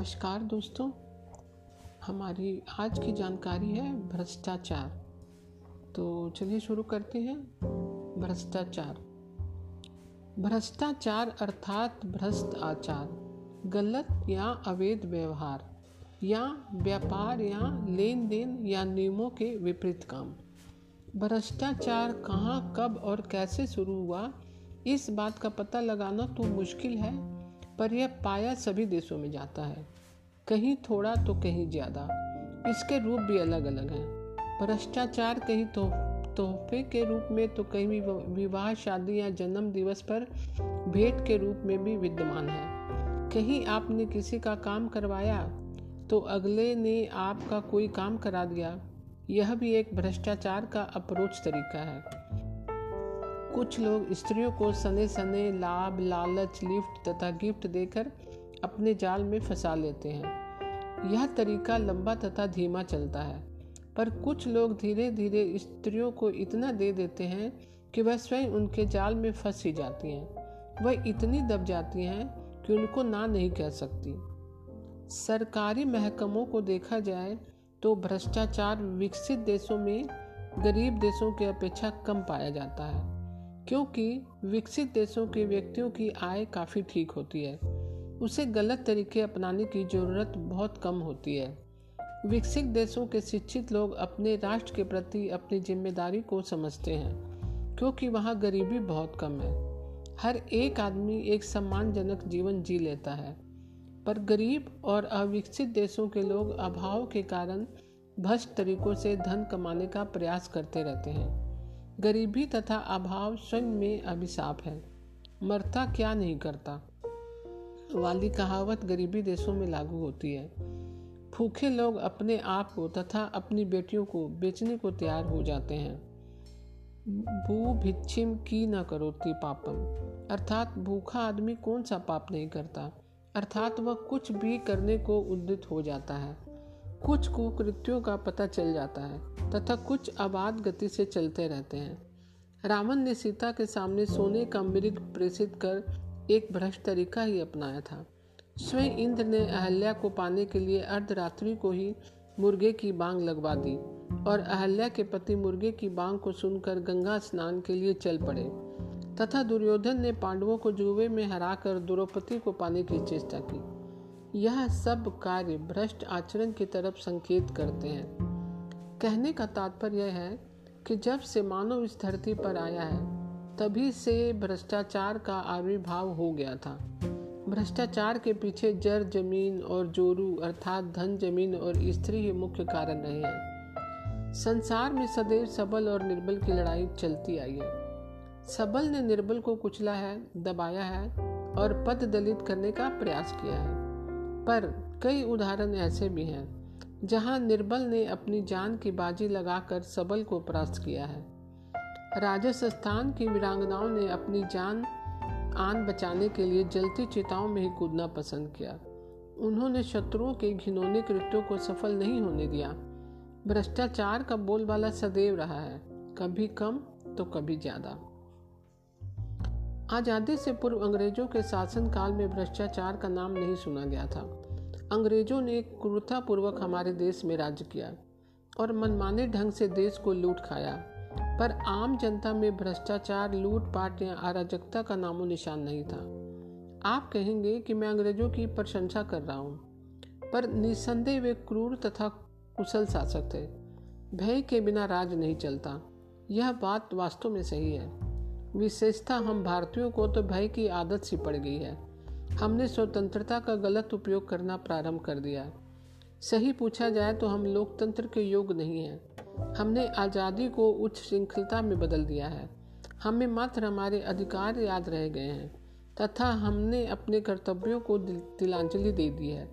नमस्कार दोस्तों। हमारी आज की जानकारी है भ्रष्टाचार। तो चलिए शुरू करते हैं। भ्रष्टाचार। भ्रष्टाचार अर्थात भ्रष्ट आचार। गलत या अवैध व्यवहार। या व्यापार या लेन देन या नियमों के विपरीत काम। भ्रष्टाचार कहाँ, कब और कैसे शुरू हुआ, इस बात का पता लगाना तो मुश्किल है। पर यह पाया सभी देशों में जाता है। कहीं थोड़ा तो कहीं ज़्यादा। इसके रूप भी अलग अलग हैं भ्रष्टाचार कहीं तो तोहफे के रूप में तो कहीं विवाह, शादी या जन्म दिवस पर भेंट के रूप में भी विद्यमान है। कहीं आपने किसी का काम करवाया तो अगले ने आपका कोई काम करा दिया। यह भी एक भ्रष्टाचार का अप्रोच तरीका है। कुछ लोग स्त्रियों को सने सने लाभ, लालच, लिफ्ट तथा गिफ्ट देकर अपने जाल में फंसा लेते हैं। यह तरीका लंबा तथा धीमा चलता है, पर कुछ लोग धीरे धीरे स्त्रियों को इतना दे देते हैं कि वह स्वयं उनके जाल में फंस ही जाती हैं। वह इतनी दब जाती हैं कि उनको ना नहीं कह सकती। सरकारी महकमों को देखा जाए तो भ्रष्टाचार विकसित देशों में गरीब देशों की अपेक्षा कम पाया जाता है। क्योंकि विकसित देशों के व्यक्तियों की आय काफ़ी ठीक होती है। उसे गलत तरीके अपनाने की ज़रूरत बहुत कम होती है। विकसित देशों के शिक्षित लोग अपने राष्ट्र के प्रति अपनी ज़िम्मेदारी को समझते हैं, क्योंकि वहाँ गरीबी बहुत कम है। हर एक आदमी एक सम्मानजनक जीवन जी लेता है। पर गरीब और अविकसित देशों के लोग अभाव के कारण भ्रष्ट तरीकों से धन कमाने का प्रयास करते रहते हैं। गरीबी तथा अभाव स्वयं में अभिशाप है। मरता क्या नहीं करता? वाली कहावत गरीबी देशों में लागू होती है। भूखे लोग अपने आप को तथा अपनी बेटियों को बेचने को तैयार हो जाते हैं। भू भिक्षिम की न करोती पापम। अर्थात भूखा आदमी कौन सा पाप नहीं करता? अर्थात वह कुछ भी करने को उद्दित हो जाता है। कुछ कुकृत्यों का पता चल जाता है, तथा कुछ आबाद गति से चलते रहते हैं। रावण ने सीता के सामने सोने का मृग प्रेषित कर एक भ्रष्ट तरीका ही अपनाया था। स्वयं इंद्र ने अहल्या को पाने के लिए अर्धरात्रि को ही मुर्गे की बांग लगवा दी, और अहल्या के पति मुर्गे की बांग को सुनकर गंगा स्नान के लिए चल पड़े, तथा दुर्योधन ने पांडवों को जुए में हराकर द्रौपदी को पाने की चेष्टा की। यह सब कार्य भ्रष्ट आचरण की तरफ़ संकेत करते हैं। कहने का तात्पर्य है कि जब से मानव इस धरती पर आया है, तभी से भ्रष्टाचार का आविर्भाव हो गया था। भ्रष्टाचार के पीछे जर ज़मीन और जोरू अर्थात धन ज़मीन और स्त्री ही मुख्य कारण रहे हैं। संसार में सदैव सबल और निर्बल की लड़ाई चलती आई है। सबल ने निर्बल को कुचला है, दबाया है और पद दलित करने का प्रयास किया है। पर कई उदाहरण ऐसे भी हैं, जहाँ निर्बल ने अपनी जान की बाजी लगाकर सबल को परास्त किया है। राजस्थान की वीरांगनाओं ने अपनी जान, आन बचाने के लिए जलती चिताओं में ही कूदना पसंद किया। उन्होंने शत्रुओं के घिनौने कृत्यों को सफल नहीं होने दिया। भ्रष्टाचार का बोलबाला सदैव रहा है, कभी कम तो कभी ज़्यादा। आज़ादी से पूर्व अंग्रेज़ों के शासनकाल में भ्रष्टाचार का नाम नहीं सुना गया था। अंग्रेज़ों ने क्रूरतापूर्वक हमारे देश में राज्य किया और मनमाने ढंग से देश को लूट खाया। पर आम जनता में भ्रष्टाचार, लूटपाट या अराजकता का नामो निशान नहीं था। आप कहेंगे कि मैं अंग्रेज़ों की प्रशंसा कर रहा हूँ, पर निसंदेह वे क्रूर तथा कुशल शासक थे। भय के बिना राज नहीं चलता। यह बात वास्तव में सही है। विशेषता हम भारतीयों को तो भय की आदत सी पड़ गई है। हमने स्वतंत्रता का गलत उपयोग करना प्रारंभ कर दिया। सही पूछा जाए तो हम लोकतंत्र के योग नहीं हैं। हमने आज़ादी को उच्च श्रृंखलता में बदल दिया है। हमें मात्र हमारे अधिकार याद रह गए हैं, तथा हमने अपने कर्तव्यों को तिलांजलि दे दी है।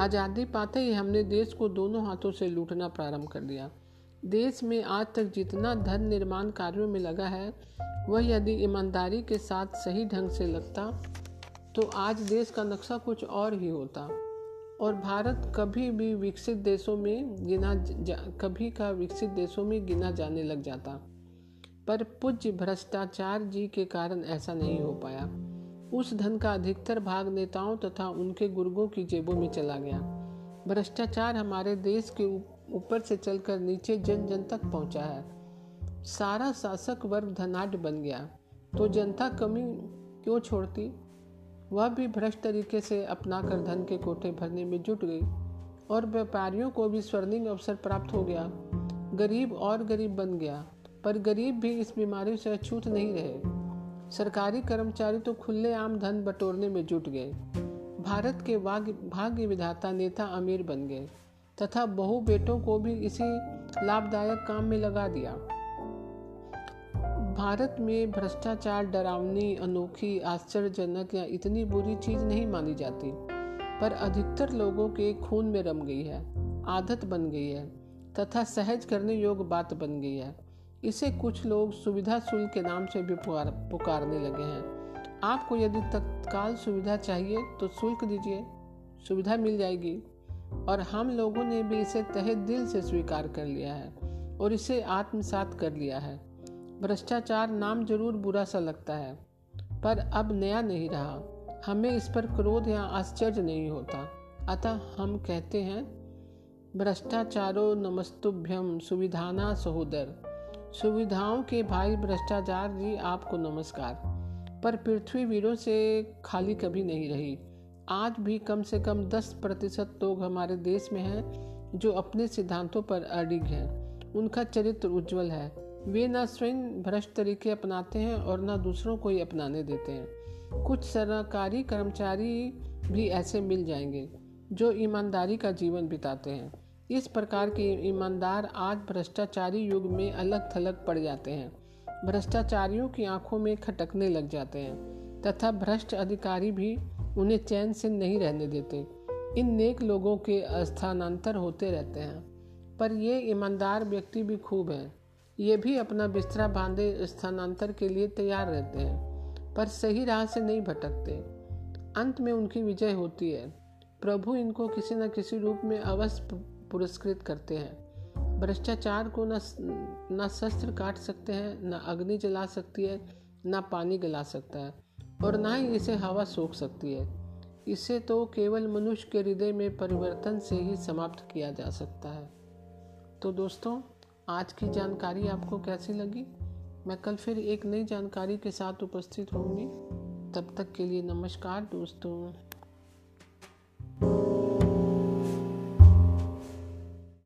आज़ादी पाते ही हमने देश को दोनों हाथों से लूटना प्रारंभ कर दिया। देश में आज तक जितना धन निर्माण कार्यों में लगा है, वह यदि ईमानदारी के साथ सही ढंग से लगता तो आज देश का नक्शा कुछ और ही होता। और भारत कभी भी विकसित देशों में गिना कभी का विकसित देशों में गिना जाने लग जाता। पर पूज्य भ्रष्टाचार जी के कारण ऐसा नहीं हो पाया। उस धन का अधिकतर भाग नेताओं तथा उनके गुर्गों की जेबों में चला गया। भ्रष्टाचार हमारे देश के ऊपर से चलकर नीचे जन जन तक पहुँचा है। सारा शासक वर्ग धनाढ़ बन गया। तो जनता कमी क्यों छोड़ती? वह भी भ्रष्ट तरीके से अपनाकर धन के कोठे भरने में जुट गई और व्यापारियों को भी स्वर्णिम अवसर प्राप्त हो गया। गरीब और गरीब बन गया, पर गरीब भी इस बीमारी से अछूत नहीं रहे। सरकारी कर्मचारी तो खुले आम धन बटोरने में जुट गए। भारत के भाग्य विधाता नेता अमीर बन गए। तथा बहु बेटों को भी इसी लाभदायक काम में लगा दिया। भारत में भ्रष्टाचार डरावनी, अनोखी, आश्चर्यजनक या इतनी बुरी चीज़ नहीं मानी जाती, पर अधिकतर लोगों के खून में रम गई है, आदत बन गई है, तथा सहज करने योग्य बात बन गई है। इसे कुछ लोग सुविधा शुल्क के नाम से भी पुकार, पुकारने लगे हैं। आपको यदि तत्काल सुविधा चाहिए तो शुल्क दीजिए, सुविधा मिल जाएगी। और हम लोगों ने भी इसे तहे दिल से स्वीकार कर लिया है और इसे आत्मसात कर लिया है। भ्रष्टाचार नाम ज़रूर बुरा सा लगता है, पर अब नया नहीं रहा। हमें इस पर क्रोध या आश्चर्य नहीं होता। अतः हम कहते हैं, भ्रष्टाचारो नमस्तुभ्यम सुविधाना सहोदर। सुविधाओं के भाई भ्रष्टाचार जी आपको नमस्कार। पर पृथ्वी वीरों से खाली कभी नहीं रही। आज भी कम से कम 10 प्रतिशत लोग हमारे देश में हैं जो अपने सिद्धांतों पर अडिग हैं। उनका चरित्र उज्जवल है। वे न स्वयं भ्रष्ट तरीके अपनाते हैं और न दूसरों को ही अपनाने देते हैं। कुछ सरकारी कर्मचारी भी ऐसे मिल जाएँगे जो ईमानदारी का जीवन बिताते हैं। इस प्रकार के ईमानदार आज भ्रष्टाचारी युग में अलग थलग पड़ जाते हैं। भ्रष्टाचारियों की आँखों में खटकने लग जाते हैं तथा भ्रष्ट अधिकारी भी उन्हें चैन से नहीं रहने देते। इन नेक लोगों के स्थानांतर होते रहते हैं। पर ये ईमानदार व्यक्ति भी खूब हैं। ये भी अपना बिस्तरा बांधे स्थानांतर के लिए तैयार रहते हैं, पर सही राह से नहीं भटकते। अंत में उनकी विजय होती है। प्रभु इनको किसी न किसी रूप में अवश्य पुरस्कृत करते हैं। भ्रष्टाचार को न न शस्त्र काट सकते हैं, न अग्नि जला सकती है, न पानी गला सकता है। और ना ही इसे हवा सोख सकती है। इसे तो केवल मनुष्य के हृदय में परिवर्तन से ही समाप्त किया जा सकता है। तो दोस्तों, आज की जानकारी आपको कैसी लगी? मैं कल फिर एक नई जानकारी के साथ उपस्थित होंगी तब तक के लिए नमस्कार दोस्तों।